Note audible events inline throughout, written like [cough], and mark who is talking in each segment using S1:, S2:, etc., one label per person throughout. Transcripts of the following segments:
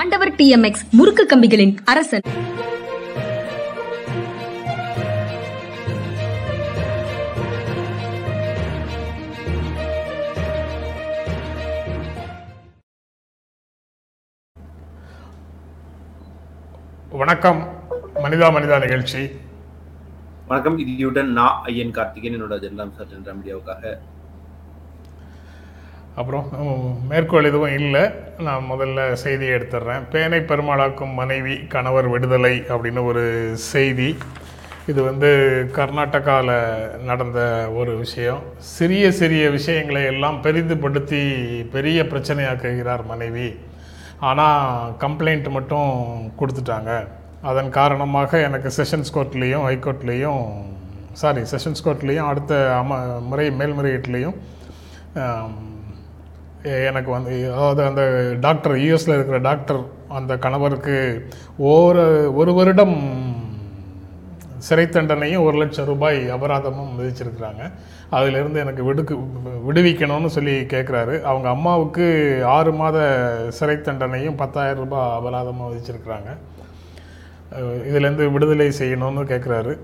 S1: ஆண்டவர் டிஎம்எக்ஸ் முறுக்கு கம்பிகளின் அரசன்.
S2: வணக்கம். மனிதா மனிதா நிகழ்ச்சி.
S3: வணக்கம் இதுடன் நான் ஐயன் கார்த்திகேயன் என்னோட ஜென்ராம் சார் ஜென்ரா மீடியாவுக்காக.
S2: அப்புறம் மேற்கோள் எதுவும் இல்லை. நான் முதல்ல செய்தியை எடுத்துடுறேன் பேனை பெருமாளாக்கும் மனைவி கணவர் விடுதலை அப்படின்னு ஒரு செய்தி. இது வந்து கர்நாடகாவில் நடந்த ஒரு விஷயம். சிறிய சிறிய விஷயங்களை எல்லாம் பெரிதுபடுத்தி பெரிய பிரச்சனையாக்குகிறார் மனைவி. ஆனால் கம்ப்ளைண்ட் மட்டும் கொடுத்துட்டாங்க. அதன் காரணமாக எனக்கு செஷன்ஸ் கோர்ட்லேயும் ஹைகோர்ட்லேயும் சாரி செஷன்ஸ் கோர்ட்லேயும் அடுத்த அம முறை மேல்முறையீட்லேயும் எனக்கு வந்து அதாவது அந்த டாக்டர் யூஎஸில் இருக்கிற டாக்டர் அந்த கணவருக்கு ஒரு ஒரு வருடம் சிறை தண்டனையும் ஒரு லட்சம் ரூபாய் அபராதமும் விதிச்சிருக்கிறாங்க. அதிலிருந்து எனக்கு விடுக்கு விடுவிக்கணும்னு சொல்லி கேட்குறாரு அவங்க அம்மாவுக்கு ஆறு மாத சிறை தண்டனையும் பத்தாயிரம் ரூபாய் அபராதமும் விதிச்சிருக்கிறாங்க. இதுலேருந்து விடுதலை செய்யணும்னு கேட்குறாரு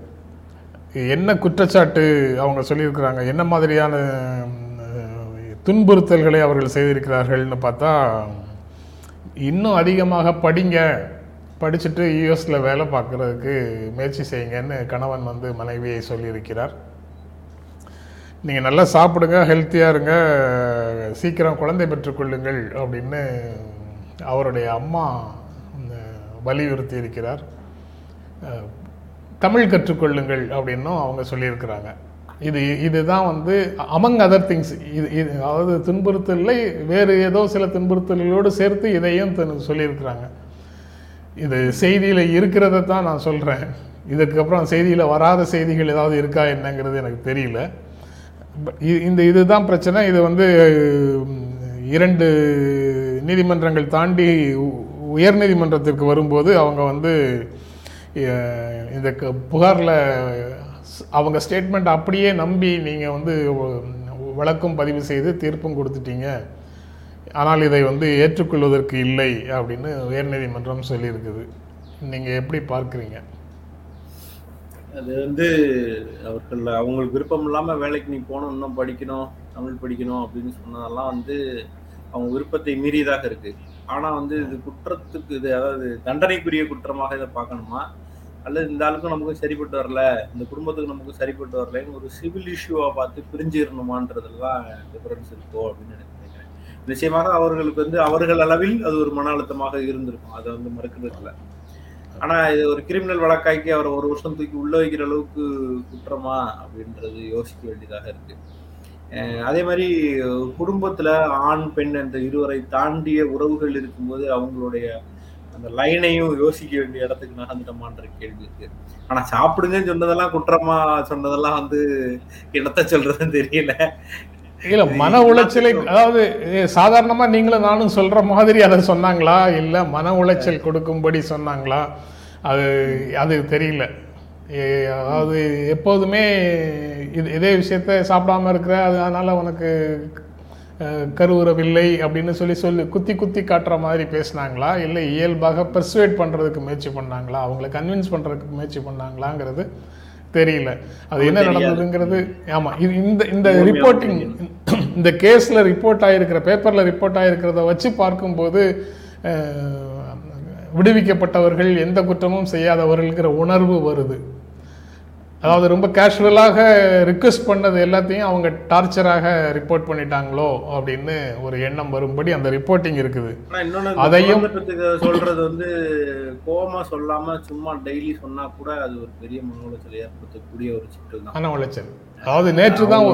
S2: என்ன குற்றச்சாட்டு அவங்க சொல்லியிருக்கிறாங்க? என்ன மாதிரியான துன்புறுத்தல்களை அவர்கள் செய்திருக்கிறார்கள்னு பார்த்தா இன்னும் அதிகமாக படிங்க. படிச்சுட்டு யூஎஸில் வேலை பார்க்குறதுக்கு முயற்சி செய்யுங்கன்னு கணவன் வந்து மனைவியை சொல்லியிருக்கிறார். நீங்கள் நல்லா சாப்பிடுங்க ஹெல்த்தியாக இருங்க சீக்கிரம் குழந்தை பெற்றுக்கொள்ளுங்கள் அப்படின்னு அவருடைய அம்மா வலியுறுத்தி இருக்கிறார். தமிழ் கற்றுக்கொள்ளுங்கள் அப்படின்னும் அவங்க சொல்லியிருக்கிறாங்க. இது இதுதான் வந்து அமங் அதர் திங்ஸ் இது இது அதாவது துன்புறுத்தலை வேறு ஏதோ சில துன்புறுத்தல்களோடு சேர்த்து இதையும் சொல்லியிருக்கிறாங்க. இது செய்தியில் இருக்கிறத தான் நான் சொல்கிறேன் இதுக்கப்புறம் செய்தியில் வராத செய்திகள் ஏதாவது இருக்கா என்னங்கிறது எனக்கு தெரியல. இ- இந்த இதுதான் பிரச்சனை. இது வந்து இரண்டு நீதிமன்றங்கள் தாண்டி உ- உயர்நீதிமன்றத்திற்கு வரும்போது அவங்க வந்து இந்த க- புகாரில் அவங்க ஸ்டேட்மெண்ட் அப்படியே நம்பி நீங்கள் வந்து விளக்கும் பதிவு செய்து தீர்ப்பும் கொடுத்துட்டீங்க. ஆனால் இதை வந்து ஏற்றுக்கொள்வதற்கு இல்லை அப்படின்னு உயர்நீதிமன்றம் சொல்லியிருக்குது. நீங்கள் எப்படி பார்க்குறீங்க?
S3: அது வந்து அவர்கள் அவங்களுக்கு விருப்பம் இல்லாமல் வேலைக்கு நீ போகணும் இன்னும் படிக்கணும் தமிழ் படிக்கணும் அப்படின்னு சொன்னதெல்லாம் வந்து அவங்க விருப்பத்தை மீறியதாக இருக்கு. ஆனா வந்து இது குற்றத்துக்கு இது அதாவது தண்டனைக்குரிய குற்றமாக இதை பார்க்கணுமா? அல்லது இந்த ஆளுக்கும் நமக்கும் சரிப்பட்டு வரல இந்த குடும்பத்துக்கு நமக்கும் சரிப்பட்டு வரலன்னு ஒரு சிவில் இஷ்யூவா பார்த்து பிரிஞ்சிடணுமான்றதுல தான் டிஃபரன்ஸ் இருக்கும் அப்படின்னு எனக்கு நினைக்கிறேன். நிச்சயமாக அவர்களுக்கு வந்து அவர்கள் அளவில் அது ஒரு மன அழுத்தமாக இருந்திருக்கும். அதை வந்து மறுக்கிறது இல்லை. ஆனா இது ஒரு கிரிமினல் வழக்காக்கி அவரை ஒரு வருஷம் தூக்கி உள்ள வைக்கிற அளவுக்கு குற்றமா அப்படின்றது யோசிக்க வேண்டியதாக இருக்கு. அதே மாதிரி குடும்பத்துல ஆண் பெண் என்ற இருவரை தாண்டிய உறவுகள் இருக்கும்போது அவங்களுடைய அந்த லைனையும் யோசிக்க வேண்டிய இடத்துக்கு நகர்ந்துட்டோமான்ற கேள்வி இருக்கு. ஆனா சாப்பிடுங்கன்னு சொன்னதெல்லாம் குற்றமா சொன்னதெல்லாம் வந்து என்னத்த சொல்றதுன்னு தெரியல.
S2: இல்லை மன உளைச்சலை அதாவது சாதாரணமா நீங்களும் நானும் சொல்ற மாதிரி அதை சொன்னாங்களா? இல்லை மன உளைச்சல் கொடுக்கும்படி சொன்னாங்களா? அது அது தெரியல. அதாவது எப்போதுமே இது இதே விஷயத்த சாப்பிடாம இருக்கிற அது அதனால உனக்கு கருவுறவில்லை அப்படின்னு சொல்லி சொல்லி குத்தி குத்தி காட்டுற மாதிரி பேசுனாங்களா? இல்லை இயல்பாக பெர்சுவேட் பண்றதுக்கு முயற்சி பண்ணாங்களா? அவங்கள கன்வின்ஸ் பண்றதுக்கு முயற்சி பண்ணாங்களாங்கிறது தெரியல. அது என்ன. நடந்ததுங்கிறது ஆமா இது இந்த இந்த ரிப்போர்ட்டிங் [clears throat] இந்த கேஸ்ல ரிப்போர்ட் ஆயிருக்கிற பேப்பர்ல ரிப்போர்ட் ஆயிருக்கிறத வச்சு பார்க்கும்போது விடுவிக்கப்பட்டவர்கள் எந்த குற்றமும் செய்யாதவர்கள்ங்கிற உணர்வு வருது. அதாவது ரொம்ப கேஷுவலாக ரிக்வெஸ்ட் பண்ணது எல்லாத்தையும் அவங்க டார்ச்சராக ரிப்போர்ட் பண்ணிட்டாங்களோ அப்படின்னு ஒரு எண்ணம் வரும்படி அந்த ரிப்போர்ட்டிங் இருக்குது. அதையும்-
S3: சொல்றது வந்து கோவமா சொல்லாம சும்மா டெய்லி சொன்னா கூட அது ஒரு பெரிய மன உளைச்சலை ஏற்படுத்தக்கூடிய ஒரு சிக்கல் தான்.
S2: மன உளைச்சல். அதாவது நேற்று தான்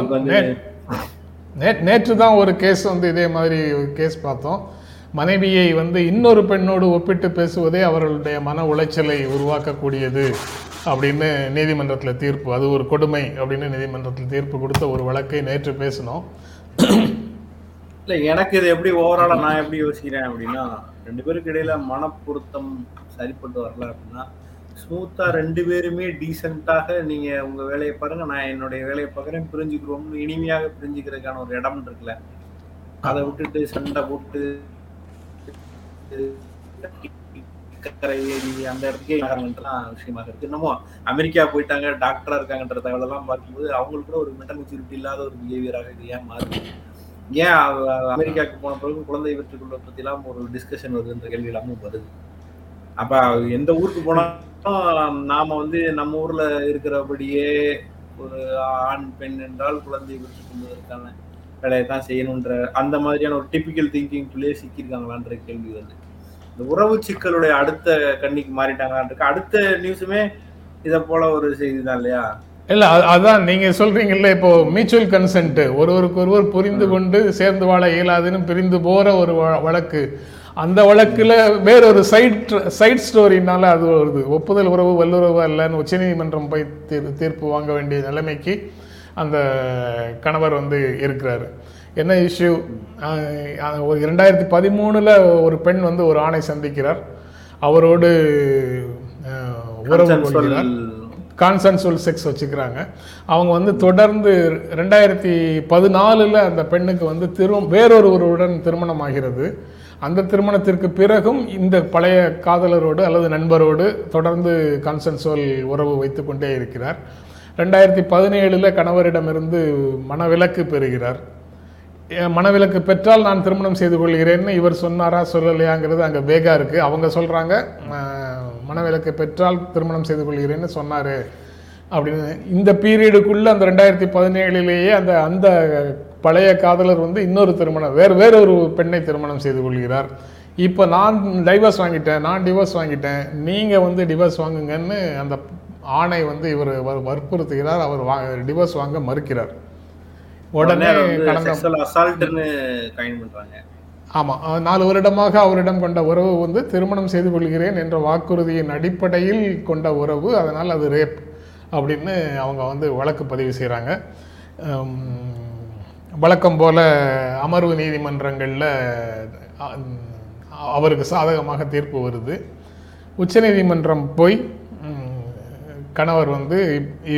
S2: நேற்று தான் ஒரு கேஸ் வந்து இதே மாதிரி கேஸ் பார்த்தோம். மனைவியை வந்து இன்னொரு பெண்ணோடு ஒப்பிட்டு பேசுவதே அவர்களுடைய மன உளைச்சலை உருவாக்கக்கூடியது அப்படின்னு நீதிமன்றத்தில் தீர்ப்பு. அது ஒரு கொடுமை அப்படின்னு நீதிமன்றத்தில் தீர்ப்பு கொடுத்த ஒரு வழக்கை நேற்று பேசினோம்.
S3: இல்லை எனக்கு இது எப்படி ஓவராலாக நான் எப்படி யோசிக்கிறேன் அப்படின்னா ரெண்டு பேருக்கு இடையில மனப்பொருத்தம் சரிப்பட்டு வரல அப்படின்னா ஸ்மூத்தாக ரெண்டு பேருமே டீசெண்டாக நீங்கள் உங்கள் வேலையை பாருங்கள் நான் என்னுடைய வேலையை பார்க்குறேன் பிரிஞ்சுக்கிறோம்னு இனிமையாக பிரிஞ்சுக்கிறதுக்கான ஒரு இடம் இருக்குல்ல. அதை விட்டுட்டு சண்டை போட்டு கரை ஏறி அந்த இடத்துக்கே நகரங்கள்லாம் விஷயமாக இருக்கு இன்னமும் அமெரிக்கா போயிட்டாங்க டாக்டரா இருக்காங்கன்ற தகவல் எல்லாம் பார்க்கும்போது அவங்களுக்கு கூட ஒரு மென்டல் மெச்சூரிட்டி இல்லாத ஒரு பிஹேவியராக இது ஏன் மாறுது? ஏன் அமெரிக்காவுக்கு போன பிறகு குழந்தை பெற்றுக்கொள்ள பத்தி எல்லாம் ஒரு டிஸ்கஷன் வருதுன்ற கேள்வி எல்லாமும் வருது. அப்ப எந்த ஊருக்கு போனாலும் நாம வந்து நம்ம ஊர்ல இருக்கிறபடியே ஒரு ஆண் பெண் என்றால் குழந்தை பெற்றுக் கொள்வதற்கான வேலையை தான் செய்யணுன்ற அந்த மாதிரியான ஒரு டிபிக்கல் திங்கிங்குள்ளேயே சிக்கியிருக்காங்களான்ற கேள்வி வருது. இந்த உறவு சிக்கலுடைய அடுத்த கண்ணிக்கு மாறிட்டாங்களான் அடுத்த நியூஸுமே இதை போல ஒரு செய்தி தான் இல்லையா?
S2: இல்ல அதான் நீங்க சொல்றீங்கல்ல இப்போ மியூச்சுவல் கன்சென்ட் ஒருவருக்கு ஒருவர் புரிந்து கொண்டு சேர்ந்து வாழ இயலாதுன்னு பிரிந்து போற ஒரு வழக்கு. அந்த வழக்குல வேறொரு சைட் சைட் ஸ்டோரினால அது வருது. ஒப்புதல் உறவு வல்லுறவு அல்லன்னு உச்சநீதிமன்றம் போய் தீர் தீர்ப்பு வாங்க வேண்டிய நிலைமைக்கு அந்த கணவர் வந்து இருக்கிறாரு. என்ன இஷ்யூ ஒரு இரண்டாயிரத்தி பதிமூணுல ஒரு பெண் வந்து ஒரு ஆணை சந்திக்கிறார். அவரோடு உறவு கொள்கிறார். கான்சன்சுவல் செக்ஸ் வச்சுக்கிறாங்க. அவங்க வந்து தொடர்ந்து ரெண்டாயிரத்தி பதினாலில் அந்த பெண்ணுக்கு வந்து திரு வேறொருவருடன் திருமணம் ஆகிறது. அந்த திருமணத்திற்கு பிறகும் இந்த பழைய காதலரோடு அல்லது நண்பரோடு தொடர்ந்து கான்சன்சுவல் உறவு வைத்துக்கொண்டே இருக்கிறார். ரெண்டாயிரத்தி பதினேழில் கணவரிடமிருந்து மனவிலக்கு பெறுகிறார். மனவிலக்கு பெற்றால் நான் திருமணம் செய்து கொள்கிறேன்னு இவர் சொன்னாரா சொல்லலையாங்கிறது அங்கே வேகா இருக்குது அவங்க சொல்கிறாங்க மனவிலக்கு பெற்றால் திருமணம் செய்து கொள்கிறேன்னு சொன்னார். அப்படின்னு. இந்த பீரியடுக்குள்ளே அந்த ரெண்டாயிரத்தி பதினேழுலேயே அந்த அந்த பழைய காதலர் வந்து இன்னொரு திருமணம் வேறு வேறு ஒரு பெண்ணை திருமணம் செய்து கொள்கிறார். இப்போ நான் டைவர்ஸ் வாங்கிட்டேன் நான் டிவோர்ஸ் வாங்கிட்டேன் நீங்கள் வந்து டிவோர்ஸ் வாங்குங்கன்னு அந்த ஆணை வந்து இவர் வற்புறுத்துகிறார் அவர் வா டிவோர்ஸ் வாங்க மறுக்கிறார். உடனே கடந்த ஆமாம் நாலு வருடமாக அவரிடம் கொண்ட உறவு வந்து திருமணம் செய்து கொள்கிறேன் என்ற வாக்குறுதியின் அடிப்படையில் கொண்ட உறவு அதனால் அது ரேப் அப்படின்னு அவங்க வந்து வழக்கு பதிவு செய்கிறாங்க வழக்கம் போல அமர்வு நீதிமன்றங்களில் அவருக்கு சாதகமாக தீர்ப்பு வருது. உச்சநீதிமன்றம் போய் கணவர் வந்து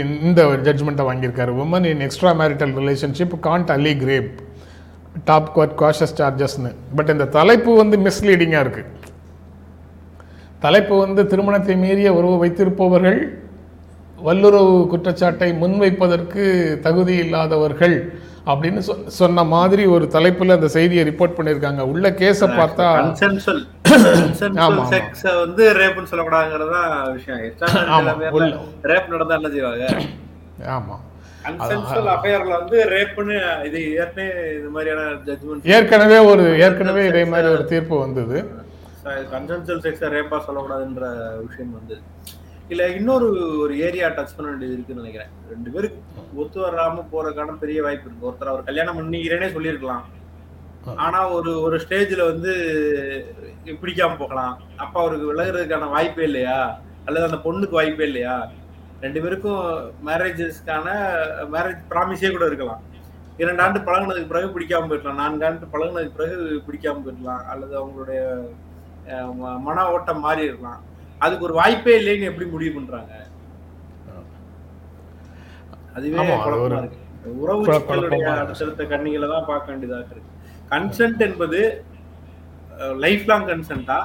S2: இந்த ஜட்ஜ்மெண்ட்டை வாங்கியிருக்காரு. Woman in extra marital relationship can't allege rape top cases சார்ஜஸ்னு but இந்த தலைப்பு வந்து மிஸ்லீடிங்காக இருக்குது தலைப்பு வந்து திருமணத்தை மீறிய உறவு வைத்திருப்பவர்கள் வல்லுறவு குற்றச்சாட்டை முன்வைப்பதற்கு தகுதி இல்லாதவர்கள் அப்படின்னு சொன்ன மாதிரி ஒரு தலைப்புல அந்த செய்தியை ரிப்போர்ட் பண்ணியிருக்காங்க. உள்ள கேஸை பார்த்தா ஆமா, ஆமா.
S3: செக்ஸ் வந்து ரேப்னு சொல்லக்கூடாதுங்கிறது தான் விஷயம்
S2: ஆமா.
S3: ரேப் நடந்தா என்ன செய்வாங்க? இது ஏற்கனவே
S2: ஒரு ஏற்கனவே இதே மாதிரி ஒரு தீர்ப்பு வந்தது.
S3: கன்சென்சுவல் செக்ஸை ரேப்பா சொல்லக்கூடாதுன்ற விஷயம் வந்து இல்ல இன்னொரு ஒரு ஏரியா டச் பண்ண வேண்டியது இருக்குன்னு நினைக்கிறேன். ரெண்டு பேருக்கு ஒத்து வராம போறதுக்கான பெரிய வாய்ப்பு இருக்கு. ஒருத்தர் அவர் கல்யாணம் பண்ணிக்கிறேனே சொல்லியிருக்கலாம். ஆனா ஒரு ஒரு ஸ்டேஜ்ல வந்து பிடிக்காம போகலாம். அப்ப அவருக்கு விலகுறதுக்கான வாய்ப்பே இல்லையா? அல்லது அந்த பொண்ணுக்கு வாய்ப்பே இல்லையா? ரெண்டு பேருக்கும் மேரேஜஸ்க்கான மேரேஜ் ப்ராமிஸே கூட இருக்கலாம். இரண்டு ஆண்டு பழகுனதுக்கு பிறகு பிடிக்காம போயிடலாம். நான்கு ஆண்டு பழகுனதுக்கு பிறகு பிடிக்காம போயிடலாம். அல்லது அவங்களுடைய மன ஓட்டம் மாறி இருக்கலாம். அதுக்கு ஒரு வாய்ப்பே இல்லைன்னு எப்படி முடிவு பண்றாங்க? அதுவே உறவு சிக்கலுடைய. அடுத்தடுத்த கண்ணிகளை தான் பார்க்க வேண்டியதாக இருக்கு. கன்சென்ட் என்பது லைஃப் லாங் கன்சென்ட்டா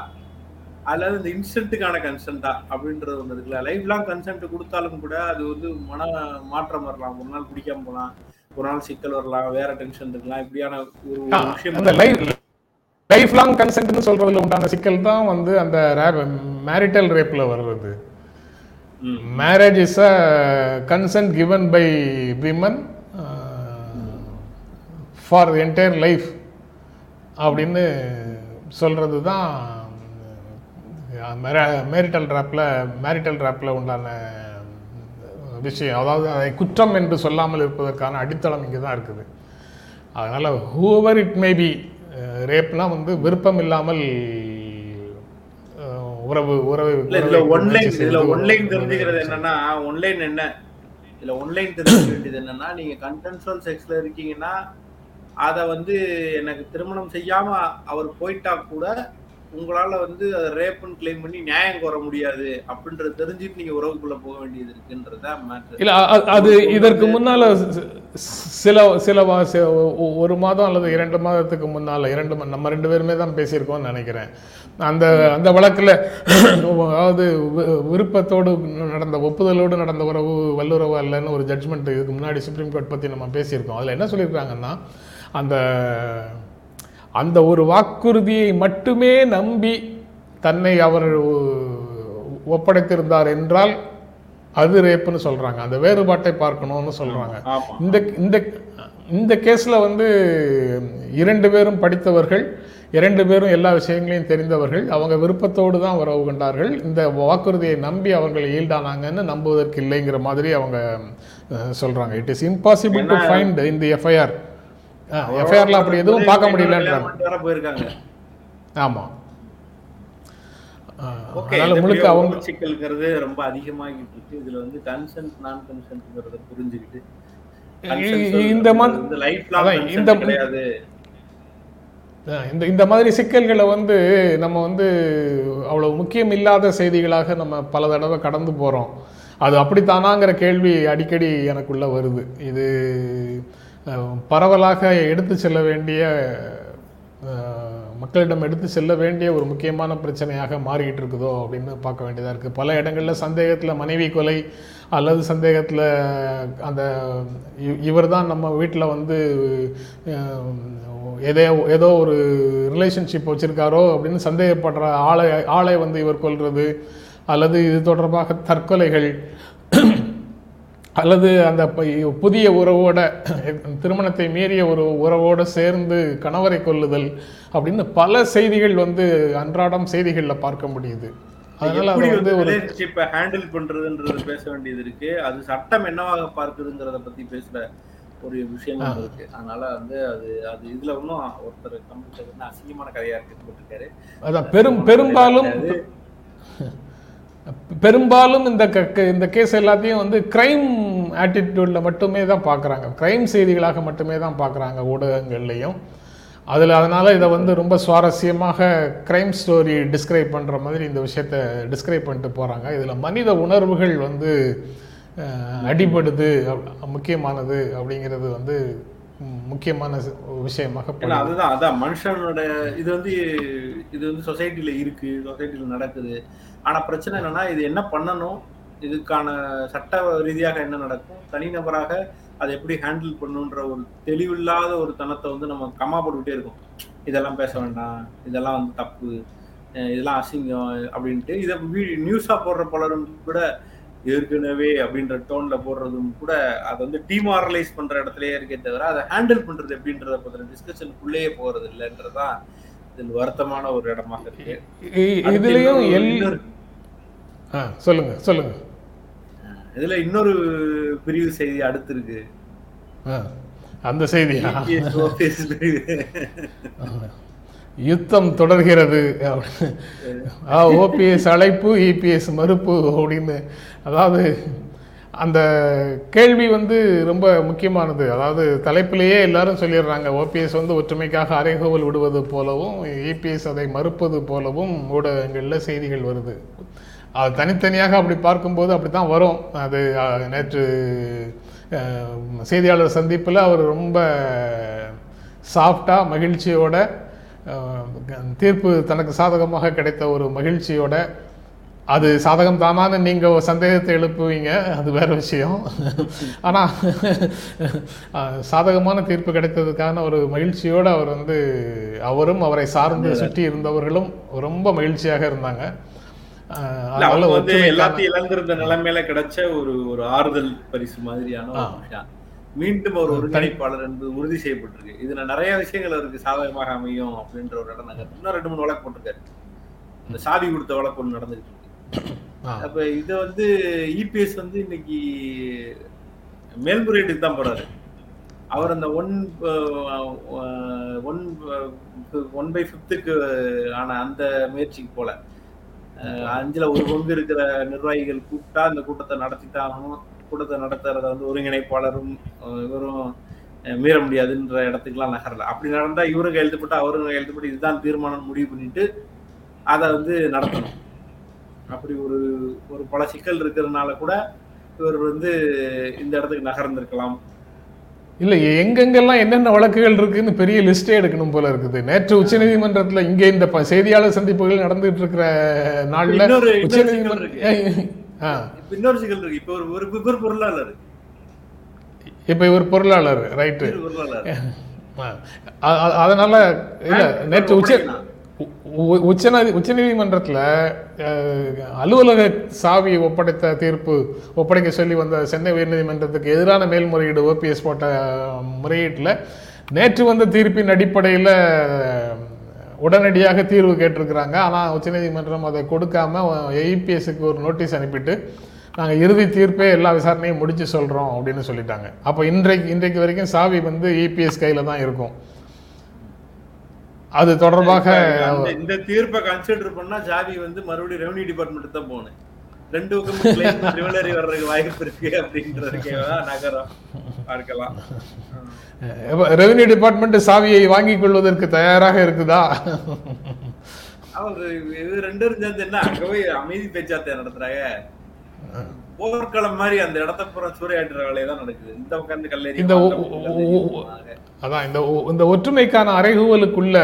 S3: அல்லது இந்த இன்ஸ்டன்ட்டுக்கான கன்சென்ட்டா அப்படின்றது ஒன்று இருக்குல்ல. லைஃப் லாங் கன்சென்ட் கொடுத்தாலும் கூட அது வந்து மன மாற்றம் வரலாம். ஒரு நாள் பிடிக்காம போகலாம். ஒரு நாள் சிக்கல் வரலாம். வேற டென்ஷன் இருக்கலாம். இப்படியான ஒரு விஷயம்
S2: லைஃப் லாங் கன்சென்ட்னு சொல்றதுல உண்டான சிக்கல் தான் வந்து அந்த மேரிட்டல் ரேப்ல வர்றது. Marriage is a consent given by women for entire life அப்படின்னு சொல்றது தான் மேரிட்டல் ட்ராப்பில் மேரிட்டல் ட்ராப்பில் உண்டான விஷயம். அதாவது அதை குற்றம் என்று சொல்லாமல் இருப்பதற்கான அடித்தளம் இங்கே தான் இருக்குது. அதனால் ஹூவர் இட் மேபி ரேப்னா வந்து விருப்பம் இல்லாமல் உறவு உறவு
S3: இல்ல ஒன்லைன் இதுல ஒன்லைன் தெரிஞ்சுக்கிறது என்னன்னா ஒன்லைன் என்ன? இதுல ஒன்லைன் தெரிஞ்சுக்க வேண்டியது என்னன்னா நீங்க கன்சென்சுவல் செக்ஸ்ல இருக்கீங்கன்னா அதை வந்து எனக்கு திருமணம் செய்யாம அவர் போயிட்டா கூட உங்களால வந்து அதை ரேப்னு கிளைம் பண்ணி நியாயம் கோர முடியாது அப்படின்றது தெரிஞ்சுட்டு நீங்க உறவுக்குள்ள போக வேண்டியது இருக்குன்றதா
S2: இல்ல அது இதற்கு முன்னால சில சில ஒரு மாதம் அல்லது இரண்டு மாதத்துக்கு முன்னால இரண்டு நம்ம ரெண்டு பேருமே தான் பேசியிருக்கோம்னு நினைக்கிறேன். அந்த அந்த வழக்கில் அதாவது வி- விருப்பத்தோடு நடந்த ஒப்புதலோடு நடந்த உறவு வல்லுறவு அல்லன்னு ஒரு ஜட்ஜ்மெண்ட் இதுக்கு முன்னாடி சுப்ரீம் கோர்ட் பற்றி நம்ம பேசியிருக்கோம். அதில் என்ன சொல்லியிருக்காங்கன்னா அந்த அந்த ஒரு வாக்குறுதியை மட்டுமே நம்பி தன்னை அவர் ஒப்படைத்திருந்தார் என்றால் அது ரேப்புன்னு சொல்றாங்க. அந்த வேறுபாட்டை பார்க்கணும்னு சொல்றாங்க.
S3: ஆமா
S2: இந்த இந்த இந்த கேஸ்ல வந்து இரண்டு பேரும் படித்தவர்கள் இரண்டு பேரும் எல்லா விஷயங்களையும் தெரிந்தவர்கள் அவங்க விருப்பத்தோடு தான் உறவு கொண்டார்கள். இந்த வாக்குறுதியை நம்பி அவர்கள் ஈல்டானாங்கன்னு நம்புவதற்கு இல்லைங்கிற மாதிரி அவங்க அஹ், சொல்றாங்க. It is impossible to find இந்த எஃப்ஐஆர் எஃப்ஐஆர்ல அப்படி எதுவும் பார்க்க முடியலன்றாங்க
S3: வர போயிருக்காங்க.
S2: ஆமா. அஹ்,
S3: ஓகே
S2: அதனால முழுக்க அவங்க
S3: சிக்கல்ங்கிறது ரொம்ப அதிகமாகிட்டு இருக்கு இதுல வந்து கன்சென்ட் நான் கன்சென்ட்ங்கிறத புரிஞ்சுக்கிட்டு
S2: இந்த மாதிரி
S3: லைஃப்
S2: இந்த-
S3: கிடையாது.
S2: இந்த இந்த மாதிரி சிக்கல்களை வந்து நம்ம வந்து அவ்வளவு முக்கியம் இல்லாத செய்திகளாக நம்ம பல தடவை கடந்து போகிறோம் அது அப்படித்தானாங்கிற கேள்வி அடிக்கடி எனக்குள்ள வருது. இது பரவலாக எடுத்து செல்ல வேண்டிய மக்களிடம் எடுத்து செல்ல வேண்டிய ஒரு முக்கியமான பிரச்சனையாக மாறிக்கிட்டு இருக்குதோ அப்படின்னு பார்க்க வேண்டியதாக இருக்குது பல இடங்களில் சந்தேகத்தில் மனைவி கொலை அல்லது சந்தேகத்தில் அந்த இவர் தான் நம்ம வீட்டில் வந்து அஹ், ஏதோ ஒரு ரிலேஷன்ஷிப் வச்சுருக்காரோ அப்படின்னு சந்தேகப்படுற ஆளை ஆளை வந்து இவர் கொள்வது அல்லது இது தொடர்பாக தற்கொலைகள் அல்லது அந்த புதிய உறவோட திருமணத்தை மீறிய ஒரு உறவோட சேர்ந்து கணவரை கொல்லுதல் அப்படின்னு பல செய்திகள் வந்து அன்றாடம் செய்திகளில் பார்க்க முடியுது. அதனால
S3: வந்து
S2: ஒரு
S3: ஹேண்டில் பண்றதுன்றது பேச வேண்டியது இருக்கு. அது சட்டம் என்னவாக பார்க்குதுங்கிறத பத்தி பேசுற ஒரு விஷயம் இருக்கு. அதனால வந்து அது அது இதுல இன்னும் ஒருத்தர் கம்ப்யூட்டர் அசிங்கமான கதையா இருக்கு போட்டிருக்காரு.
S2: அதான் பெரும் பெரும்பாலும் பெரும்பாலும் இந்த க- இந்த கேஸ் எல்லாத்தையும் வந்து கிரைம் ஆட்டிடியூடில் மட்டுமே தான் பார்க்குறாங்க. கிரைம் செய்திகளாக மட்டுமே தான் பார்க்குறாங்க ஊடகங்கள்லையும். அதில் அதனால் இதை வந்து ரொம்ப சுவாரஸ்யமாக கிரைம் ஸ்டோரி டிஸ்கிரைப் பண்ணுற மாதிரி இந்த விஷயத்தை டிஸ்கிரைப் பண்ணிட்டு போகிறாங்க இதில் மனித உணர்வுகள் வந்து அடிபடுது முக்கியமானது அப்படிங்கிறது வந்து முக்கியமான விஷயமாக.
S3: அதுதான் அதான் மனுஷனோட இது வந்து இது வந்து சொசைட்டில இருக்கு சொசைட்டில நடக்குது ஆனா பிரச்சனை என்னன்னா இது என்ன பண்ணணும் இதுக்கான சட்ட ரீதியாக என்ன நடக்கும் தனிநபராக அதை எப்படி ஹேண்டில் பண்ணுன்ற ஒரு தெளிவில்லாத ஒரு தனத்தை வந்து நம்ம கம்மா போட்டுக்கிட்டே இருக்கோம் இதெல்லாம் பேச வேண்டாம் இதெல்லாம் வந்து தப்பு இதெல்லாம் அசிங்கம் அப்படின்ட்டு இதை நியூஸா போடுற பலரும் கூட ஏற்கனவே அப்படின்ற டோன்ல போடுறதும் கூட அதை வந்து டிமாரலைஸ் பண்ற இடத்துலயே இருக்கே தவிர அதை ஹேண்டில் பண்றது எப்படின்றத பத்தின டிஸ்கஷனுக்குள்ளேயே போறது இல்லைன்றதுதான் இதில் வருத்தமான ஒரு இடமாக இருக்கு.
S2: இதுலயும் சொல்லுங்க சொல்லுங்க.
S3: இதுல இன்னொரு பிரிவு செய்தி அடுத்து இருக்கு
S2: அந்த செய்தியா?
S3: பிரிவு.
S2: யுத்தம் தொடர்கிறது. ஓபிஎஸ் அழைப்பு இபிஎஸ் மறுப்பு அப்படின்னு. அதாவது அந்த கேள்வி வந்து ரொம்ப முக்கியமானது. அதாவது தலைப்பிலேயே எல்லாரும் சொல்லிடுறாங்க. ஓபிஎஸ் வந்து ஒற்றுமைக்காக அறைகோவல் விடுவது போலவும் இபிஎஸ் அதை மறுப்பது போலவும் ஊடகங்களில் செய்திகள் வருது. அது தனித்தனியாக அப்படி பார்க்கும்போது அப்படி தான் வரும். அது நேற்று செய்தியாளர் சந்திப்பில் அவர் ரொம்ப சாஃப்டாக மகிழ்ச்சியோட தீர்ப்பு தனக்கு சாதகமாக கிடைத்த ஒரு மகிழ்ச்சியோட அது சாதகம் தானான்னு நீங்கள் சந்தேகத்தை எழுப்புவீங்க அது வேற விஷயம். ஆனால் சாதகமான தீர்ப்பு கிடைத்ததுக்கான ஒரு மகிழ்ச்சியோடு அவர் வந்து அவரும் அவரை சார்ந்து சுற்றி இருந்தவர்களும் ரொம்ப மகிழ்ச்சியாக இருந்தாங்க. அதனால
S3: வந்து எல்லாத்தையும் இழந்திருந்த நிலைமையில கிடைச்ச ஒரு ஒரு ஆறுதல் பரிசு மாதிரியான மீண்டும் ஒரு ஒருங்கிணைப்பாளர் என்பது உறுதி செய்யப்பட்டிருக்கு. இதுல நிறைய விஷயங்கள் அவருக்கு சாதகமாக அமையும் அப்படின்ற ஒரு இடம் நகர் இன்னும் ரெண்டு மூணு வழக்கு போட்டிருக்காரு. இந்த சாவி கொடுத்த வழக்கு ஒண்ணு நடந்துகிட்டு இருக்கு. அப்ப இது வந்து இபிஎஸ் வந்து இன்னைக்கு மேல்முறையீட்டுக்கு தான் போறாரு. அவர் அந்த ஒன் ஒன் ஒன் பை ஃபிஃப்த்துக்கு ஆன அந்த முயற்சிக்கு போல. அஞ்சுல ஒரு பங்கு இருக்கிற நிர்வாகிகள் கூப்பிட்டா இந்த கூட்டத்தை ஆகணும். கூட்டத்தை நடத்துறத வந்து ஒருங்கிணைப்பாளரும் இவரும் மீற முடியாதுன்ற இடத்துக்குலாம் நகரல. அப்படி நடந்தா இவரும் கையெழுத்துப்பட்டு அவரும் கையெழுத்துப்பட்டு இதுதான் தீர்மானம் முடிவு பண்ணிட்டு அதை வந்து நடத்தணும். அப்படி ஒரு ஒரு பல சிக்கல் இருக்கிறதுனால கூட இவர் வந்து இந்த இடத்துக்கு நகர்ந்திருக்கலாம்.
S2: இல்ல எங்கெங்கெல்லாம் என்னென்ன வழக்குகள் இருக்குன்னு பெரிய லிஸ்டே எடுக்கணும் போல இருக்குது. நேற்று உச்சநீதிமன்றத்துல இங்க இந்த செய்தியாளர் சந்திப்புகள் நடந்துட்டு இருக்கிற நாள்ல
S3: இன்னொரு- இன்னொரு சிக்கல் இருக்கு. இப்ப ஒரு ஒரு பொருளாளர்.
S2: இப்ப இவர் பொருளாளர் ரைட்டு. அதனால இல்ல நேற்று உச்ச உச்சநீதி உச்சநீதிமன்றத்தில் அலுவலக சாவி ஒப்படைத்த தீர்ப்பு ஒப்படைக்க சொல்லி வந்த சென்னை உயர்நீதிமன்றத்துக்கு எதிரான மேல்முறையீடு ஓபிஎஸ் போட்ட முறையீட்டில் நேற்று வந்த தீர்ப்பின் அடிப்படையில் உடனடியாக தீர்வு கேட்டிருக்கிறாங்க. ஆனால் உச்சநீதிமன்றம் அதை கொடுக்காம ஏஇபிஎஸ்க்கு ஒரு நோட்டீஸ் அனுப்பிட்டு நாங்கள் இறுதி தீர்ப்பே எல்லா விசாரணையும் முடிச்சு சொல்கிறோம் அப்படின்னு சொல்லிட்டாங்க. அப்போ இன்றைக்கு இன்றைக்கு வரைக்கும் சாவி வந்து இபிஎஸ் கையில் தான் இருக்கும். அது தொடர்பாக
S3: இந்த தீர்ப்பை கன்சிடர் பண்ணா ஜாதி வந்து மறுபடியும் ரெவன்யூ டிபார்ட்மெண்ட் தான் போகணும். ரெண்டு பக்கம் ரிவலரி வர்றதுக்கு வாய்ப்பு இருக்கு அப்படின்றதுக்கே நகரம் பார்க்கலாம்.
S2: ரெவென்யூ டிபார்ட்மெண்ட் சாவியை வாங்கிக் கொள்வதற்கு தயாராக இருக்குதா?
S3: இது ரெண்டு பேரும் சேர்ந்து என்ன அங்க போய் அமைதி பேச்சுவார்த்தை நடத்துறாங்க. போர்க்களம் மாதிரி அந்த இடத்த பூரா சூறையாட்டுற வேலையை தான் நடக்குது. இந்த உட்கார்ந்து கல்லறி
S2: இந்த. அதான் இந்த இந்த ஒற்றுமைக்கான அறைகூவலுக்குள்ள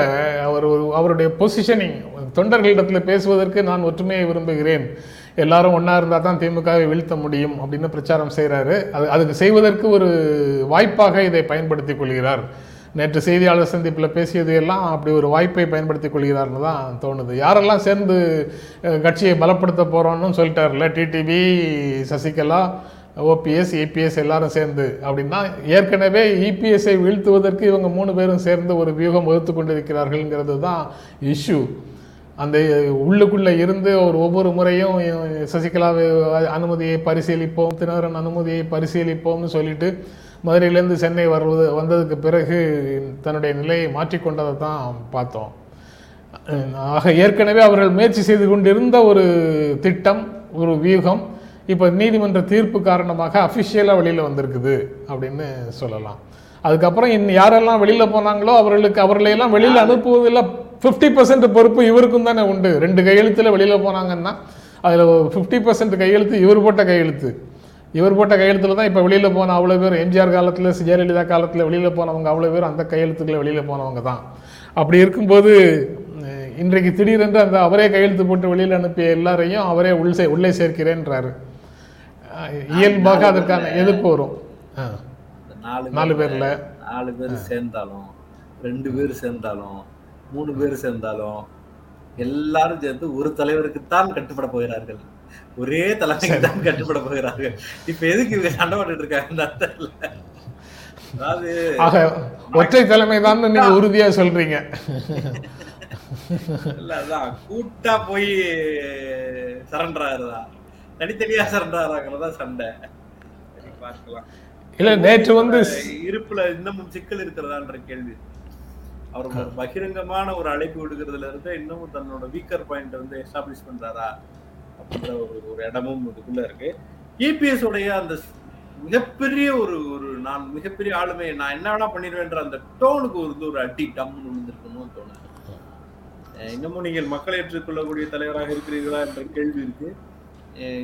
S2: அவர் அவருடைய பொசிஷனிங் தொண்டர்களிடத்தில் பேசுவதற்கு நான் ஒற்றுமையை விரும்புகிறேன். எல்லாரும் ஒன்றா இருந்தால் தான் திமுகவை வீழ்த்த முடியும் அப்படின்னு பிரச்சாரம் செய்கிறாரு அது அதுக்கு செய்வதற்கு ஒரு வாய்ப்பாக இதை பயன்படுத்தி கொள்கிறார். நேற்று செய்தியாளர் சந்திப்பில் பேசியது எல்லாம் அப்படி ஒரு வாய்ப்பை பயன்படுத்தி கொள்கிறார்னு தான் தோணுது. யாரெல்லாம் சேர்ந்து கட்சியை பலப்படுத்த போகிறோன்னு சொல்லிட்டார்ல டிடிவி சசிகலா ஓபிஎஸ் ஏபிஎஸ் எல்லாரும் சேர்ந்து அப்படின்னா ஏற்கனவே இபிஎஸ்ஐ வீழ்த்துவதற்கு இவங்க மூணு பேரும் சேர்ந்து ஒரு வியூகம் வகுத்து கொண்டிருக்கிறார்கள்ங்கிறது தான் இஷ்யூ. அந்த உள்ளுக்குள்ளே இருந்து ஒரு ஒவ்வொரு முறையும் சசிகலாவை அனுமதியை பரிசீலிப்போம் தினகரன் அனுமதியை பரிசீலிப்போம்னு சொல்லிட்டு மதுரையிலேருந்து சென்னை வருவது வந்ததுக்கு பிறகு தன்னுடைய நிலையை மாற்றிக்கொண்டதை தான் பார்த்தோம். ஆக ஏற்கனவே அவர்கள் முயற்சி செய்து கொண்டிருந்த ஒரு திட்டம் ஒரு வியூகம் இப்போ நீதிமன்ற தீர்ப்பு காரணமாக அஃபிஷியலாக வெளியில் வந்திருக்குது அப்படின்னு சொல்லலாம். அதுக்கப்புறம் இன் யாரெல்லாம் வெளியில் போனாங்களோ அவர்களுக்கு அவர்களையெல்லாம் வெளியில் அனுப்புவதில் ஃபிஃப்டி பர்சன்ட் பொறுப்பு இவருக்கும் தானே உண்டு. ரெண்டு கையெழுத்தில் வெளியில் போனாங்கன்னா அதில் ஃபிஃப்டி பர்சன்ட் கையெழுத்து இவர் போட்ட கையெழுத்து. இவர் போட்ட கையெழுத்தில் தான் இப்போ வெளியில் போன அவ்வளோ பேர் எம்ஜிஆர் காலத்தில் ஜெயலலிதா காலத்தில் வெளியில் போனவங்க அவ்வளோ பேர் அந்த கையெழுத்துக்களை வெளியில் போனவங்க தான். அப்படி இருக்கும்போது இன்றைக்கு திடீரென்று அந்த அவரே கையெழுத்து போட்டு வெளியில் அனுப்பிய எல்லாரையும் அவரே உள் சே உள்ளே சேர்க்கிறேன்றாரு. இயல்பாக அதற்கான எதிர்ப்பு வரும்.
S3: நாலு பேர்ல. நாலு பேர் சேர்ந்தாலும் ரெண்டு பேர் சேர்ந்தாலும் மூணு பேர் சேர்ந்தாலும் எல்லாரும் சேர்ந்து ஒரு தலைவருக்கு தான் கட்டுப்பட போகிறார்கள். ஒரே தலைமைக்கு தான் கட்டுப்பட போகிறார்கள். இப்ப எதுக்கு இவங்க சண்டை போட்டுட்டு இருக்காங்க அதாவது
S2: ஒற்றை தலைமை தான் நீங்க உறுதியா சொல்றீங்க.
S3: இல்ல அதான் கூட்டா போய் சரண்டர் ஆகுறதா தனித்தனியா சரண்டர் சண்டை. பார்க்கலாம்.
S2: இல்ல நேற்று வந்து
S3: இருப்புல இன்னமும் சிக்கல் இருக்கிறதான்ற கேள்வி. அவர் பகிரங்கமான ஒரு அழைப்பு விடுக்கிறதுல இருந்து இன்னமும் தன்னோட வீக்கர் பாயிண்ட் வந்து எஸ்டாப்ளிஷ் பண்றாரா அப்படின்ற ஒரு ஒரு இடமும் இதுக்குள்ள இருக்கு. இபிஎஸ் உடைய அந்த மிகப்பெரிய ஒரு ஒரு நான் மிகப்பெரிய ஆளுமை நான் என்ன வேணா பண்ணிடுவேன்ற அந்த டோனுக்கு ஒரு ஒரு அடி டம்னு விழுந்திருக்கணும்னு தோணுது. இன்னமும் நீங்கள் மக்களை ஏற்றுக்கொள்ளக்கூடிய தலைவராக இருக்கிறீர்களா என்ற கேள்வி இருக்கு.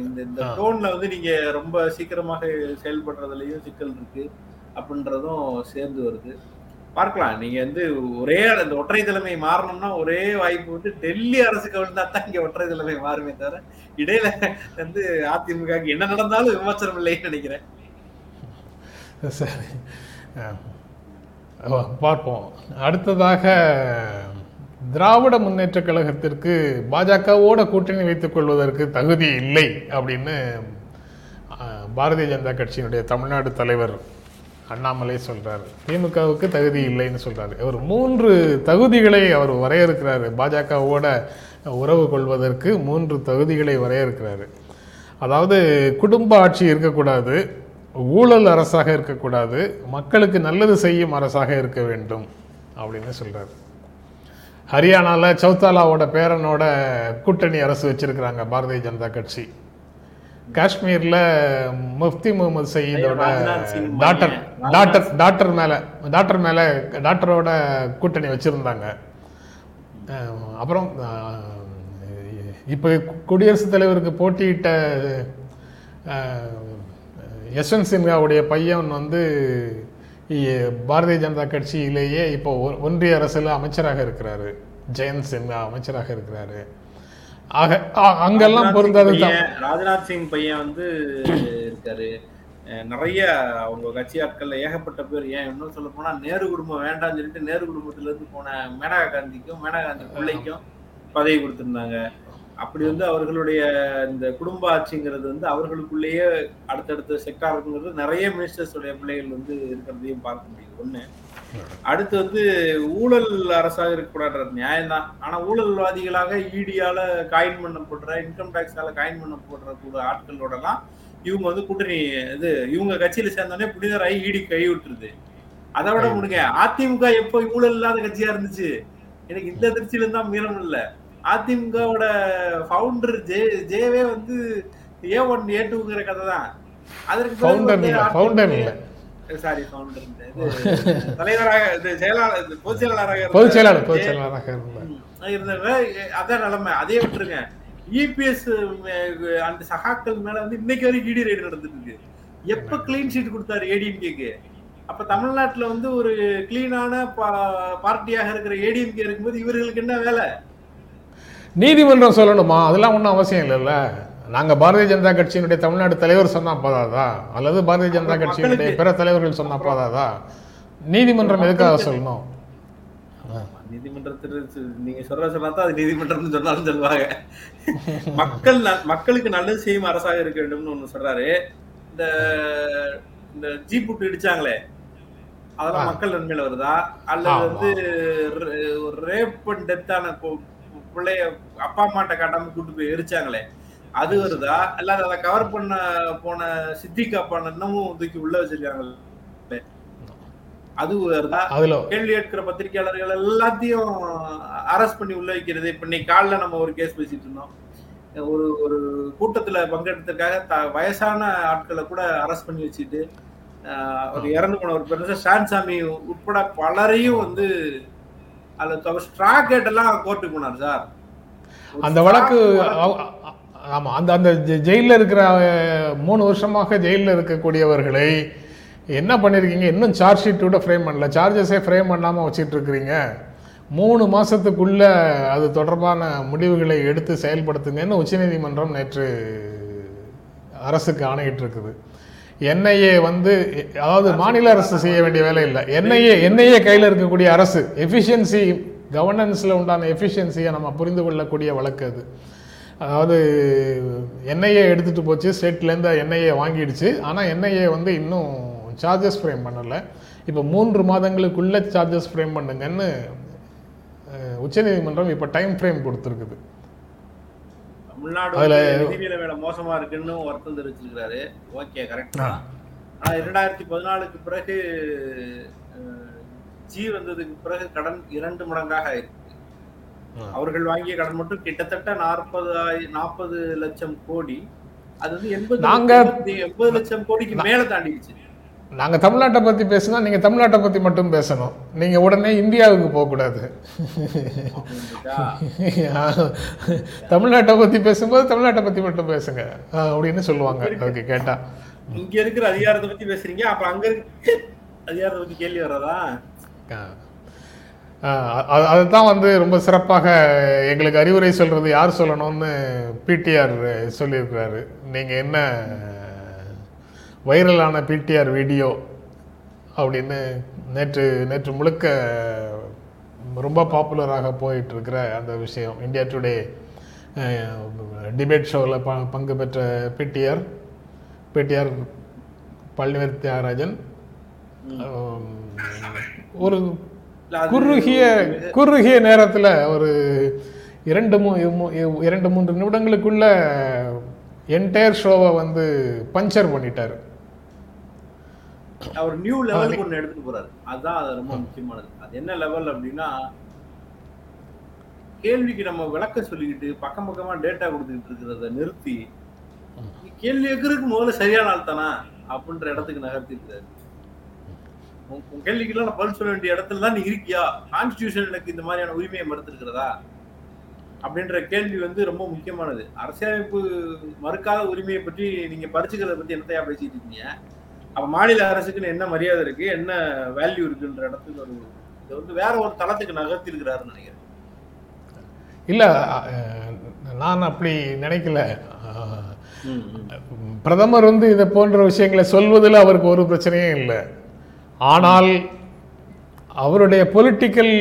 S3: இந்த இந்த. டோன்ல வந்து நீங்க ரொம்ப சீக்கிரமாக செயல்படுறதுலயும் சிக்கல் இருக்கு. அப்படின்றதும் சேர்ந்து வருது. பார்க்கலாம். நீங்க வந்து ஒரே அந்த ஒற்றை தலைமை மாறணும்னா ஒரே வாய்ப்பு வந்து டெல்லி அரசு கவிழ்ந்தா தான் இங்க ஒற்றை தலைமை மாறுமே தவிர இடையில வந்து அதிமுக என்ன நடந்தாலும் விமர்சனம் இல்லைன்னு நினைக்கிறேன்.
S2: சரி. பார்ப்போம். அடுத்ததாக திராவிட முன்னேற்ற கழகத்திற்கு பாஜகவோட கூட்டணி வைத்துக் கொள்வதற்கு தகுதி இல்லை அப்படின்னு பாரதிய ஜனதா கட்சியினுடைய தமிழ்நாடு தலைவர் அண்ணாமலை சொல்கிறார் திமுகவுக்கு தகுதி இல்லைன்னு சொல்கிறார் அவர் மூன்று தகுதிகளை அவர் வரையறுக்கிறாரு. பாஜகவோட உறவு கொள்வதற்கு மூன்று தகுதிகளை வரையறுக்கிறாரு. அதாவது குடும்ப ஆட்சி இருக்கக்கூடாது ஊழல் அரசாக இருக்கக்கூடாது மக்களுக்கு நல்லது செய்யும் அரசாக இருக்க வேண்டும் அப்படின்னு சொல்கிறார் ஹரியானாவில் சௌத்தாலாவோட பேரனோட கூட்டணி அரசு வச்சிருக்கிறாங்க பாரதிய ஜனதா கட்சி. காஷ்மீர்ல முஃப்தி முகமது சயீதோட டாக்டர். டாக்டர் டாக்டர் மேல டாக்டர் மேல டாக்டரோட கூட்டணி வச்சிருந்தாங்க. அப்புறம் இப்போ குடியரசுத் தலைவருக்கு போட்டியிட்ட யஷ்வந்த் சின்ஹாவுடைய பையன் வந்து பாரதிய ஜனதா கட்சியிலேயே இப்போ ஒன்றிய அரசில் அமைச்சராக இருக்கிறாரு. ஜெயந்த் சின்ஹா அமைச்சராக இருக்கிறாரு. ஆக அங்கெல்லாம்
S3: ராஜ்நாத்
S2: பொருந்தாது
S3: சிங்
S2: தான்.
S3: பையன், ராஜ்நாத் சிங் பையன் வந்து இருக்காரு. நிறைய அவங்க கட்சி ஆட்கள்ல ஏகப்பட்ட பேர். ஏன் இன்னும் சொல்ல போனா நேரு குடும்பம் வேண்டாம்னு சொல்லிட்டு நேரு குடும்பத்துல இருந்து போன மேனகா காந்திக்கும் மேனகா காந்தி பிள்ளைக்கும் பதவி கொடுத்திருந்தாங்க. அப்படி வந்து அவர்களுடைய இந்த குடும்ப ஆட்சிங்கிறது வந்து அவர்களுக்குள்ளேயே அடுத்தடுத்த செக்டார் இருக்குங்கிறது நிறைய மினிஸ்டர்ஸ் உடைய பிள்ளைகள் வந்து இருக்கிறதையும் பார்க்க முடியுது. ஒண்ணு அடுத்து வந்து ஊழல் அரசாக இருக்கக்கூடாது நியாயம்தான். ஆனா ஊழல்வாதிகளாக இடியால காயின் பண்ணப்படுற இன்கம் டேக்ஸால காயின் பண்ணப்படுற கூட ஆட்களோடலாம் இவங்க வந்து கூட்டணி இது இவங்க கட்சியில சேர்ந்தோடனே புனிதராகி ஈடி கை விட்டுருது அதை விட முடிங்க அதிமுக எப்போ ஊழல் இல்லாத கட்சியா இருந்துச்சு? எனக்கு இந்த திருச்சியில இருந்தா மீறம் இல்ல. அதிமுகவோட ஃபவுண்டர் ஜே ஜேவே வந்து ஏ ஒன் ஏ டூங்கிற கதை தான் அதற்கு சாரி தலைவராக இது செயலாளர் பொதுச் செயலாளராக இருந்த
S2: பொதுச் செயலாளர் பொதுச் செயலாளராக
S3: இருந்தவர் அதான் நிலைமை. அதே விட்டுருங்க. இபிஎஸ் அந்த சகாக்கள் மேல வந்து இன்னைக்கு வரைக்கும் இடி ரைடு நடந்துட்டு இருக்கு. எப்ப கிளீன் ஷீட் கொடுத்தாரு ஏடிஎம்கேக்கு அப்ப தமிழ்நாட்டுல வந்து ஒரு கிளீனான பார்ட்டியாக இருக்கிற ஏடிஎம்கே இருக்கும்போது இவர்களுக்கு என்ன வேலை?
S2: நீதிமன்றம் சொல்லணுமா? அதெல்லாம் ஒன்றும் அவசியம் இல்லைல்ல. நாங்கள் பாரதிய ஜனதா கட்சியினுடைய தமிழ்நாடு தலைவர் சொன்னா போதாதா? அல்லது பாரதிய ஜனதா கட்சியினுடைய பிற தலைவர்கள் சொன்னா போதாதா? நீதிமன்றம் எதுக்காக சொல்லணும்?
S3: நீதிமன்றத்தில் நீங்க சொல்ற சொன்னாதான் அது நீதிமன்றம்னு சொன்னாலும் சொல்லுவாங்க. மக்கள் மக்களுக்கு நல்லது செய்யும் அரசாக இருக்க வேண்டும்னு ஒண்ணு சொல்றாரு. இந்த இந்த ஜீப் விட்டு இடிச்சாங்களே அதெல்லாம். மக்கள் நன்மையில வருதா? அல்லது. வந்து ரேப் அண்ட் டெத்தான பிள்ளைய அப்பா அம்மாட்ட காட்டாம கூட்டு போய் எரிச்சாங்களே அது வருதா? அல்லது அதை கவர் பண்ண போன சித்திக் அப்பான இன்னமும் தூக்கி உள்ள வச்சிருக்காங்க அது வருதா? கேள்வி கேட்கிற பத்திரிகையாளர்கள் எல்லாத்தையும் அரெஸ்ட் பண்ணி உள்ள வைக்கிறது. இப்ப இன்னைக்கு காலைல நம்ம ஒரு கேஸ் பேசிட்டு இருந்தோம். ஒரு ஒரு கூட்டத்துல பங்கெடுத்ததுக்காக த- வயசான ஆட்களை கூட அரெஸ்ட் பண்ணி வச்சுட்டு ஒரு இறந்து போன ஒரு பெருசா ஷான்சாமி உட்பட பலரையும் வந்து அதுல ஸ்ட்ரா கேட்டெல்லாம் கோர்ட்டுக்கு போனார் சார்.
S2: அந்த வழக்கு ஆமாம் அந்த அந்த ஜெ- இருக்கிற மூணு வருஷமாக ஜெயிலில் இருக்கக்கூடியவர்களை என்ன பண்ணிருக்கீங்க? இன்னும் சார்ஜ் ஷீட்டோட ஃப்ரேம் பண்ணல. சார்ஜஸே ஃப்ரேம் பண்ணாமல் வச்சிட்டு இருக்கிறீங்க மூணு மாதத்துக்குள்ளே அது தொடர்பான முடிவுகளை எடுத்து செயல்படுத்துங்கன்னு உச்சநீதிமன்றம் நேற்று அரசுக்கு ஆணையிட்டிருக்குது. என்ஐஏ வந்து அதாவது மாநில அரசு செய்ய வேண்டிய வேலை இல்லை. என்ஐஏ என்ஐஏ கையில் இருக்கக்கூடிய அரசு எஃபிஷியன்சி கவர்னன்ஸில் உண்டான எஃபிஷியன்சியை நம்ம புரிந்து கொள்ளக்கூடிய வழக்கு அது. அதாவது என்ஐஏ எடுத்துட்டு போச்சு ஸ்டேட்லேருந்து என்ஐஏ வாங்கிடுச்சு. ஆனால் என்ஐஏ வந்து இன்னும் சார்ஜஸ் ஃப்ரேம் பண்ணலை. இப்போ மூன்று மாதங்களுக்குள்ள சார்ஜஸ் ஃப்ரேம் பண்ணுங்கன்னு உச்சநீதிமன்றம் இப்போ டைம் ஃப்ரேம் கொடுத்துருக்குது.
S3: தமிழ்நாடு
S2: அதுல-
S3: வந்து நிதி நிலைமையில மோசமா இருக்குன்னு வருத்தம் தெரிவிச்சிருக்காரு ஓகே கரெக்ட் தான் ஆனா இரண்டாயிரத்தி பதினாலுக்கு பிறகு ஜி வந்ததுக்கு பிறகு கடன் இரண்டு மடங்காக ஆயிருக்கு. அவர்கள் வாங்கிய கடன் மட்டும் கிட்டத்தட்ட நாற்பது நாற்பது லட்சம் கோடி. அது வந்து எண்பது
S2: நாங்க-
S3: எண்பது லட்சம் கோடிக்கு மேல தாண்டிடுச்சு.
S2: நாங்கள் தமிழ்நாட்டை பற்றி பேசினா நீங்கள் தமிழ்நாட்டை பற்றி மட்டும் பேசணும். நீங்கள் உடனே இந்தியாவுக்கு போகக்கூடாது. தமிழ்நாட்டை பற்றி பேசும்போது தமிழ்நாட்டை பற்றி மட்டும் பேசுங்க. அப்படின்னு சொல்லுவாங்க. அதுக்கு கேட்டால்
S3: இங்க இருக்கிற அதிகாரத்தை பத்தி பேசுறீங்க. அப்ப அங்க இருக்க. அதிகாரத்தை பத்தி கேள்வி வர்றதா?
S2: அதுதான் வந்து ரொம்ப சிறப்பாக எங்களுக்கு அறிவுரை சொல்கிறது யார் சொல்லணும்னு பிடிஆர் சொல்லியிருக்கிறாரு. நீங்கள் என்ன வைரலான பிடிஆர் வீடியோ அப்படின்னு நேற்று நேற்று முழுக்க ரொம்ப பாப்புலராக போயிட்டு இருக்கிற அந்த விஷயம். இந்தியா டுடே டிபேட் ஷோவில் ப பங்கு பெற்ற பிடிஆர் பிடிஆர் பழனிவேல் தியாகராஜன் ஒரு குறுகிய குறுகிய நேரத்தில் ஒரு இரண்டு மூ இரண்டு மூன்று நிமிடங்களுக்குள்ள என்டையர் ஷோவை வந்து பஞ்சர் பண்ணிட்டார்.
S3: அவர் நியூ லெவலுக்கு ஒண்ணு எடுத்துட்டு போறாரு. அதுதான் அது ரொம்ப முக்கியமானது. அது என்ன லெவல் அப்படின்னா கேள்விக்கு நம்ம விளக்கம் சொல்லிக்கிட்டு பக்கம் பக்கமா டேட்டா கொடுத்துக்கிட்டு இருக்கிறத நிறுத்தி கேள்வி கேட்கறதுக்கு முதல்ல சரியான ஆள் தானா அப்படின்ற இடத்துக்கு நகர்த்தி இருக்காரு உன் உன் கேள்விக்கெல்லாம் நான் பதில் சொல்ல வேண்டிய இடத்துல தான் நீ இருக்கியா? கான்ஸ்டியூஷன் எனக்கு இந்த மாதிரியான உரிமையை மறுத்திருக்கிறதா? அப்படின்ற கேள்வி வந்து ரொம்ப முக்கியமானது. அரசியலமைப்பு மறுக்காத உரிமையை பற்றி நீங்க பறிச்சுக்கிறத பத்தி என்னத்தையா பேசிட்டு இருக்கீங்க? அப்ப மாநில அரசுக்குன்னு என்ன மரியாதை இருக்கு? என்ன வேல்யூ இருக்குன்ற இடத்துக்கு ஒரு இது வந்து வேற ஒரு தளத்துக்கு நகர்த்தி இருக்கிறாருன்னு நினைக்கிறேன்.
S2: இல்லை நான் அப்படி நினைக்கல. பிரதமர் வந்து இதை போன்ற விஷயங்களை சொல்வதில் அவருக்கு ஒரு பிரச்சனையும் இல்லை. ஆனால் அவருடைய பொலிட்டிக்கல்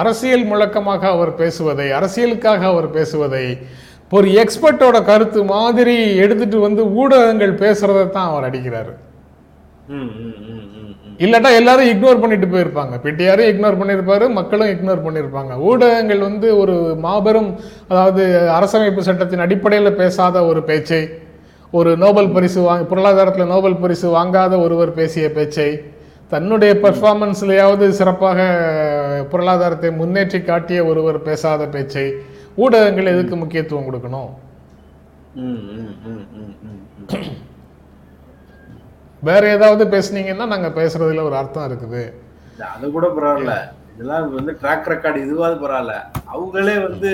S2: அரசியல் முழக்கமாக அவர் பேசுவதை அரசியலுக்காக அவர் பேசுவதை ஒரு எக்ஸ்பர்ட்டோட கருத்து மாதிரி எடுத்துட்டு வந்து ஊடகங்கள் பேசுறதை தான் அவர் அடிக்கிறாரு. இல்லாட்டா எல்லாரும் இக்னோர் பண்ணிட்டு போயிருப்பாங்க. பிடிஆரும் இக்னோர் பண்ணியிருப்பாரு மக்களும் இக்னோர் பண்ணியிருப்பாங்க ஊடகங்கள் வந்து ஒரு மாபெரும் அதாவது அரசமைப்பு சட்டத்தின் அடிப்படையில் பேசாத ஒரு பேச்சை. ஒரு நோபல் பரிசு வாங்க பொருளாதாரத்தில் நோபல் பரிசு வாங்காத ஒருவர் பேசிய பேச்சை தன்னுடைய பெர்ஃபார்மன்ஸ்லையாவது சிறப்பாக பொருளாதாரத்தை முன்னேற்றி காட்டிய ஒருவர் பேசாத பேச்சை ஊடகங்கள் எதுக்கு முக்கியத்துவம் கொடுக்கணும். வேற ஏதாவது பேசுனீங்கன்னா நாங்க பேசுறதுல ஒரு அர்த்தம் இருக்குது.
S3: அது கூட பரவாயில்ல. இதெல்லாம் வந்து ட்ராக் ரெக்கார்டு இதுவாது பரவாயில்ல. அவங்களே வந்து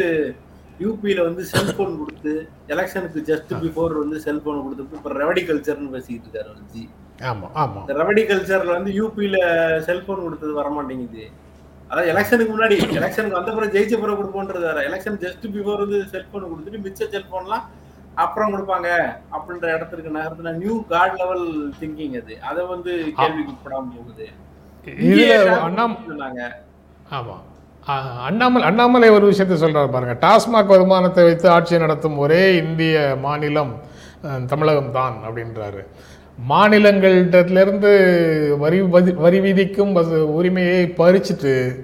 S3: யூபியில வந்து செல்போன் கொடுத்து எலெக்ஷனுக்கு ஜஸ்ட் பிஃபோர் வந்து செல்போன் கொடுத்து இப்ப ரெவடி கல்ச்சர்னு பேசிக்கிட்டு இருக்காரு ஜி.
S2: ஆமா ஆமா.
S3: இந்த ரெவடி கல்ச்சர்ல வந்து யூபியில செல்போன் கொடுத்தது வர மாட்டேங்குது அதாவது எலெக்ஷனுக்கு முன்னாடி எலெக்ஷனுக்கு வந்த பிறகு ஜெயிச்ச பிறகு கொடுப்போன்றது வேற. எலெக்ஷன் ஜஸ்ட் பிஃபோர் வந்து செல்போன் கொடுத்துட்டு மிச்ச செல்போன்லாம் அப்புறம் கொடுப்பாங்க அப்படின்ற இடத்துக்கு நகர்த்தின நியூ காட் லெவல் திங்கிங் அது. அதை வந்து கேள்விக்கு உட்படாம போகுது.
S2: இதுல அண்ணாமலை அண்ணாமலை ஒரு விஷயத்தை சொல்கிறார் பாருங்கள் டாஸ்மாக் வருமானத்தை வைத்து ஆட்சி நடத்தும் ஒரே இந்திய மாநிலம் தமிழகம் தான் அப்படின்றாரு. மாநிலங்களிடத்திலிருந்து வரி வதி- வரி விதிக்கும் உரிமையை பறிச்சுட்டு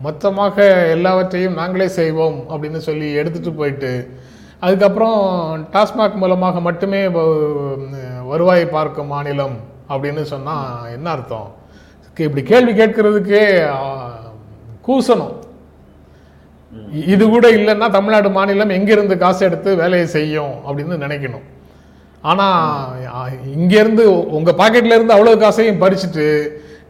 S2: மொத்தமாக எல்லாவற்றையும் நாங்களே செய்வோம் அப்படின்னு சொல்லி எடுத்துட்டு போயிட்டு அதுக்கப்புறம் டாஸ்மாக் மூலமாக மட்டுமே வருவாய் வருவாயை பார்க்கும் மாநிலம் அப்படின்னு சொன்னால் என்ன அர்த்தம்? இப்படி கேள்வி கேட்கறதுக்கே கூசணும். இது கூட இல்லைன்னா தமிழ்நாடு மாநிலம் எங்கிருந்து காசு எடுத்து வேலையை செய்யும் அப்படின்னு நினைக்கணும். ஆனா ஆ, இங்கிருந்து உங்க பாக்கெட்ல இருந்து அவ்வளவு காசையும் பறிச்சுட்டு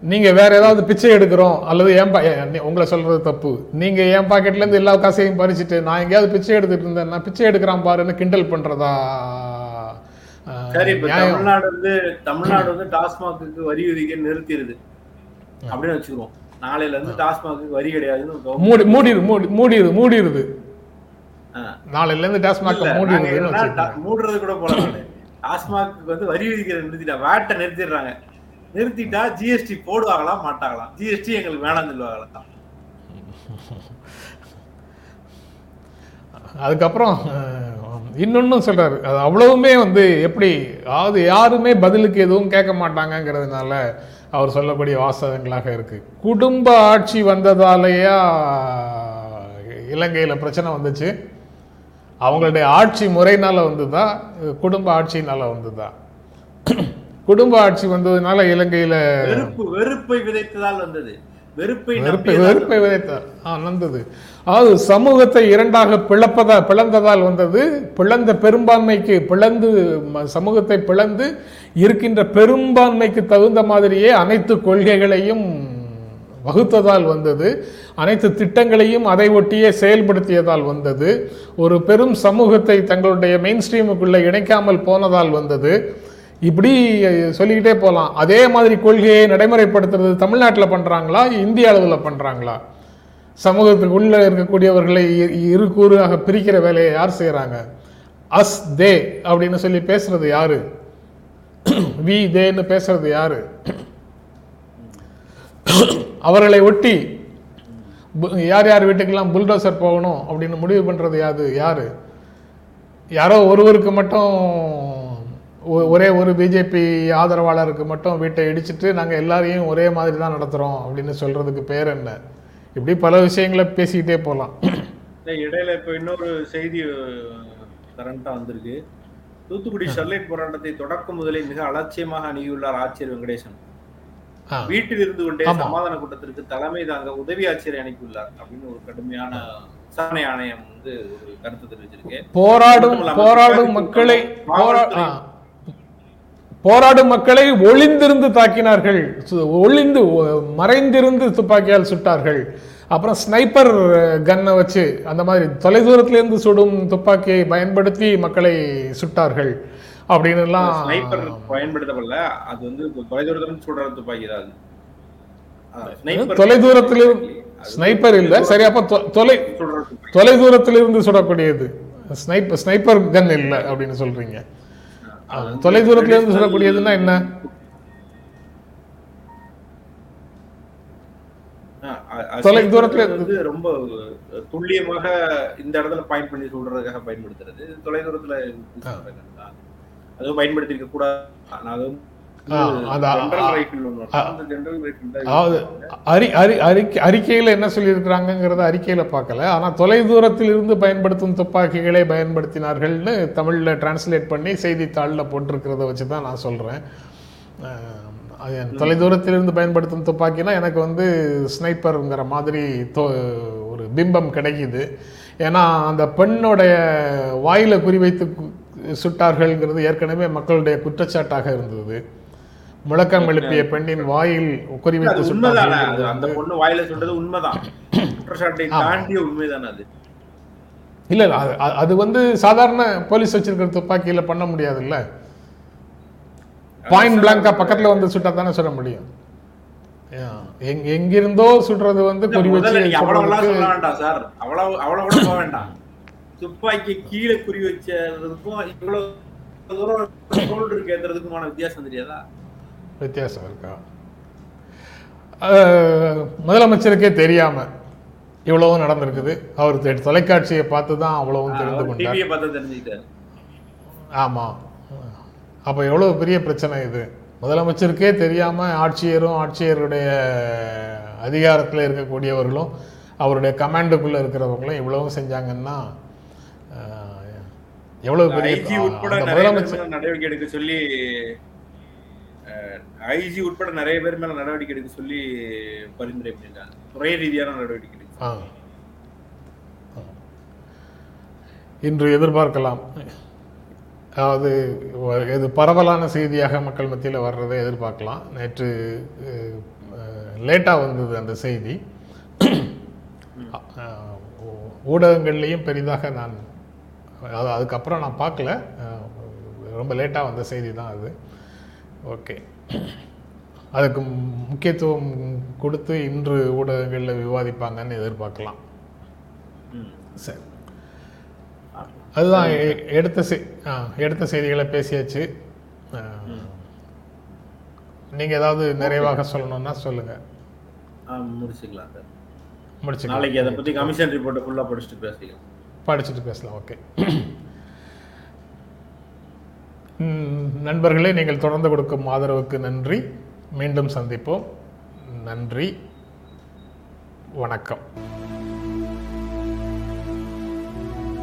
S2: நீங்க வேற ஏதாவது பிச்சை எடுக்கிறோம் அல்லது என் பா- உங்களை சொல்றது தப்பு. நீங்க என் பாக்கெட்ல இருந்து எல்லா காசையும் பறிச்சுட்டு நான் எங்கேயாவது பிச்சை எடுத்துட்டு இருந்தேன் நான் பிச்சை எடுக்கிறான் பாருன்னு கிண்டல் பண்றதா? ஆ,
S3: சரி இப்ப தமிழ்நாடு வந்து தமிழ்நாடு வந்து டாஸ்மாக்கு வரி விதிக்க நிறுத்திடுது அப்படின்னு வச்சுக்குவோம். நாளையில இருந்து டாஸ்மாக்கு வரி கிடையாதுன்னு
S2: மூடி மூடிடு மூடி மூடிடுது மூடிடுது. நாளையில இருந்து டாஸ்மாக்
S3: டா- மூடுறது கூட போல டாஸ்மாக்கு வந்து வரி விதிக்கிறத நிறுத்திட்டா வேட்டை நிறுத்திடுறாங்க. நிறுத்திட்டா ஜிஎஸ்டி போடுவாங்களா மாட்டாங்களா? ஜிஎஸ்டி எங்களுக்கு வேணாம்னு சொல்லுவாங்களா?
S2: அதுக்கப்புறம் இன்னொன்னும் சொல்றாரு. அது அவ்வளவுமே வந்து எப்படி அதாவது யாருமே பதிலுக்கு எதுவும் கேட்க மாட்டாங்கங்கிறதுனால அவர் சொல்லக்கூடிய வாசகங்களாக இருக்கு. குடும்ப ஆட்சி வந்ததாலேயா இலங்கையில பிரச்சனை வந்துச்சு. அவங்களுடைய ஆட்சி முறையினால வந்ததா? குடும்ப ஆட்சியினால வந்ததா? குடும்ப ஆட்சி வந்ததுனால இலங்கையில
S3: வெறுப்பு வெறுப்பை விதைத்ததால் வந்தது. வெறுப்பை
S2: வெறுப்பை வெறுப்பை விதைத்தார் ஆ வந்தது அது சமூகத்தை இரண்டாக பிளப்பதா பிளந்ததால் வந்தது. பிளந்த பெரும்பான்மைக்கு பிளந்து சமூகத்தை பிளந்து இருக்கின்ற பெரும்பான்மைக்கு தகுந்த மாதிரியே அனைத்து கொள்கைகளையும் வகுத்ததால் வந்தது. அனைத்து திட்டங்களையும் அதை ஒட்டியே செயல்படுத்தியதால் வந்தது. ஒரு பெரும் சமூகத்தை தங்களுடைய மெயின் ஸ்ட்ரீமுக்குள்ளே இணைக்காமல் போனதால் வந்தது. இப்படி சொல்லிக்கிட்டே போகலாம் அதே மாதிரி கொள்கையை நடைமுறைப்படுத்துறது தமிழ்நாட்டில் பண்ணுறாங்களா இந்திய அளவில் பண்ணுறாங்களா சமூகத்துக்கு உள்ளே இருக்கக்கூடியவர்களை இரு கூறாக பிரிக்கிற வேலையை யார் செய்கிறாங்க? அஸ் தே அப்படின்னு சொல்லி பேசுறது யாரு? [clears throat] வி தேன்னு பேசுறது யாரு? [clears throat] அவர்களை ஒட்டி பு- யார் யார் வீட்டுக்கெல்லாம் புல்டோசர் போகணும் அப்படின்னு முடிவு பண்ணுறது யாது? யாரு? யாரோ ஒருவருக்கு மட்டும் ஒ- ஒரே ஒரு பிஜேபி ஆதரவாளருக்கு மட்டும் வீட்டை இடிச்சிட்டு நாங்கள் எல்லாரையும் ஒரே மாதிரி தான் நடத்துகிறோம் அப்படின்னு சொல்கிறதுக்கு பேர் என்ன? இப்படி பல விஷயங்களை பேசிக்கிட்டே போகலாம்.
S3: இடையில இப்ப இன்னொரு செய்தி கரண்டா வந்திருக்கு. தூத்துக்குடி ஸ்டெர்லைட் போராட்டத்தை தொடக்கம் முதலில் மிக அலட்சியமாக அணுகியுள்ளார் ஆட்சியர் வெங்கடேசன். வீட்டில் இருந்து கொண்டே. சமாதான கூட்டத்திற்கு தலைமை தாங்க உதவி ஆட்சியரை அனுப்பியுள்ளார் அப்படின்னு ஒரு கடுமையான விசாரணை ஆணையம் வந்து ஒரு கருத்து தெரிவிச்சிருக்கு.
S2: போராடும் போராடும் மக்களை
S3: தூக்கம்,
S2: போரா
S3: காவல்துறை-
S2: ஆ. போராடும் மக்களை ஒளிந்திருந்து தாக்கினார்கள். ஒளிந்து மறைந்திருந்து துப்பாக்கியால் சுட்டார்கள். அப்புறம் ஸ்னைப்பர் கன்னை வச்சு அந்த மாதிரி தொலைதூரத்திலிருந்து சுடும் துப்பாக்கியை பயன்படுத்தி மக்களை சுட்டார்கள். அப்படின்னு எல்லாம்
S3: ஸ்னைப்பர் பயன்படுத்தப்படல. அது வந்து தொலைதூரத்துல இருந்து சுடுற துப்பாக்கி தான் அது. ஆ, sniper
S2: தொலைதூரத்தில்
S3: அது
S2: ஸ்னைப்பர் இல்ல. சரி அப்ப தொலை. தொலைதூரத்திலிருந்து சுடக்கூடியது. ஸ்னைப்பர் ஸ்னைப்பர் கன் இல்ல அப்படின்னு சொல்றீங்க. தொலைதூரத்துல இருந்து சுடக்கூடியதுன்னா என்ன? தொலை தூரத்துல
S3: வந்து ரொம்ப துல்லியமாக இந்த இடத்துல பாயிண்ட் பண்ணி சொல்றதுக்காக பயன்படுத்துறது. தொலை தூரத்துல அதுவும் பயன்படுத்திருக்க கூடாது நான்
S2: அறிக்கையில் என்ன சொல்லியிருக்கிறாங்கங்கிறத அறிக்கையில் பார்க்கல. ஆனால் தொலைதூரத்தில் இருந்து பயன்படுத்தும் துப்பாக்கிகளை பயன்படுத்தினார்கள்னு தமிழில் டிரான்ஸ்லேட் பண்ணி செய்தித்தாளில் போட்டிருக்கிறத வச்சு தான் நான் சொல்கிறேன் தொலைதூரத்திலிருந்து பயன்படுத்தும் துப்பாக்கினா எனக்கு வந்து ஸ்னைப்பருங்கிற மாதிரி தோ ஒரு பிம்பம் கிடைக்குது. ஏன்னா அந்த பெண்ணுடைய வாயில குறிவைத்து சுட்டார்கள்ங்கிறது ஏற்கனவே மக்களுடைய குற்றச்சாட்டாக இருந்தது. முழக்கம் எழுப்பிய பெண்ணின் வாயில் குறிவைத்து
S3: உண்மைதானே? அந்த பொண்ணு வாயில சொல்றது உண்மைதான். குற்றச்சாட்டை தாண்டிய உண்மைதானே அது?
S2: இல்ல இல்ல, அது- வந்து சாதாரண போலீஸ் வச்சிருக்கிற துப்பாக்கியில பண்ண முடியாதுல்ல? பாயிண்ட் பிளாங்கா பக்கத்துல வந்து சுட்டா தானே சொல்ல முடியும்? எங்கிருந்தோ சுடுறது வந்து குறி வச்சு
S3: சொல்ல வேண்டாம் சார். அவ்வளவு அவ்வளவு கூட போக வேண்டாம். துப்பாக்கி கீழே குறி வச்சதுக்கும் இவ்வளவு தூரம் ஷோல்டருக்கு ஏத்துறதுக்குமான வித்தியாசம் தெரியாதா?
S2: வித்தியாசம் இருக்கா? முதலமைச்சருக்கே தெரியாம இவ்வளவும் நடந்திருக்குது. அவர் தொலைக்காட்சியை பார்த்து தான் அவ்வளவும் தெரிந்து கொண்டார். ஆமாம் அப்போ எவ்வளோ பெரிய பிரச்சனை இது? முதலமைச்சருக்கே தெரியாமல் ஆட்சியரும் ஆட்சியருடைய அதிகாரத்தில் இருக்கக்கூடியவர்களும் அவருடைய கமாண்டுக்குள்ளே இருக்கிறவங்களும் இவ்வளவும் செஞ்சாங்கன்னா எவ்வளவு பெரிய முதலமைச்சர்
S3: நடவடிக்கை எடுக்க சொல்லி ஐஜி உட்பட நிறைய பேர் மேல நடவடிக்கை எடுக்க சொல்லி பரிந்துரை பண்ணிருக்காங்க துறை ரீதியான நடவடிக்கை எடுக்க.
S2: இன்று எதிர்பார்க்கலாம். அதாவது இது பரவலான செய்தியாக மக்கள் மத்தியில் வர்றதை எதிர்பார்க்கலாம். நேற்று லேட்டாக வந்தது அந்த செய்தி. ஊடகங்கள்லேயும் பெரிதாக நான் அது அதுக்கப்புறம் நான் பார்க்கல. ரொம்ப லேட்டாக வந்த செய்தி தான் அது. ஓகே. அதுக்கு முக்கியத்துவம் கொடுத்து இன்று ஊடகங்களில் விவாதிப்பாங்கன்னு எதிர்பார்க்கலாம்.
S3: ம்.
S2: சரி. அதுதான் எடுத்த செ எடுத்த செய்திகளை பேசியாச்சு. ஆ, நீங்க ஏதாவது நிறைவாக சொல்லணும்னா சொல்லுங்க.
S3: ஆ, முடிச்சுக்கலாம் சார்.
S2: முடிச்சு
S3: நாளைக்கு அதை பத்தி கமிஷன் ரிப்போர்ட்டை ஃபுல்லா படிச்சுட்டு பேசிக்கலாம்.
S2: படிச்சுட்டு பேசலாம் ஓகே. நண்பர்களே நீங்கள் தொடர்ந்து கொடுக்கும் ஆதரவுக்கு நன்றி. மீண்டும் சந்திப்போம். நன்றி. வணக்கம்.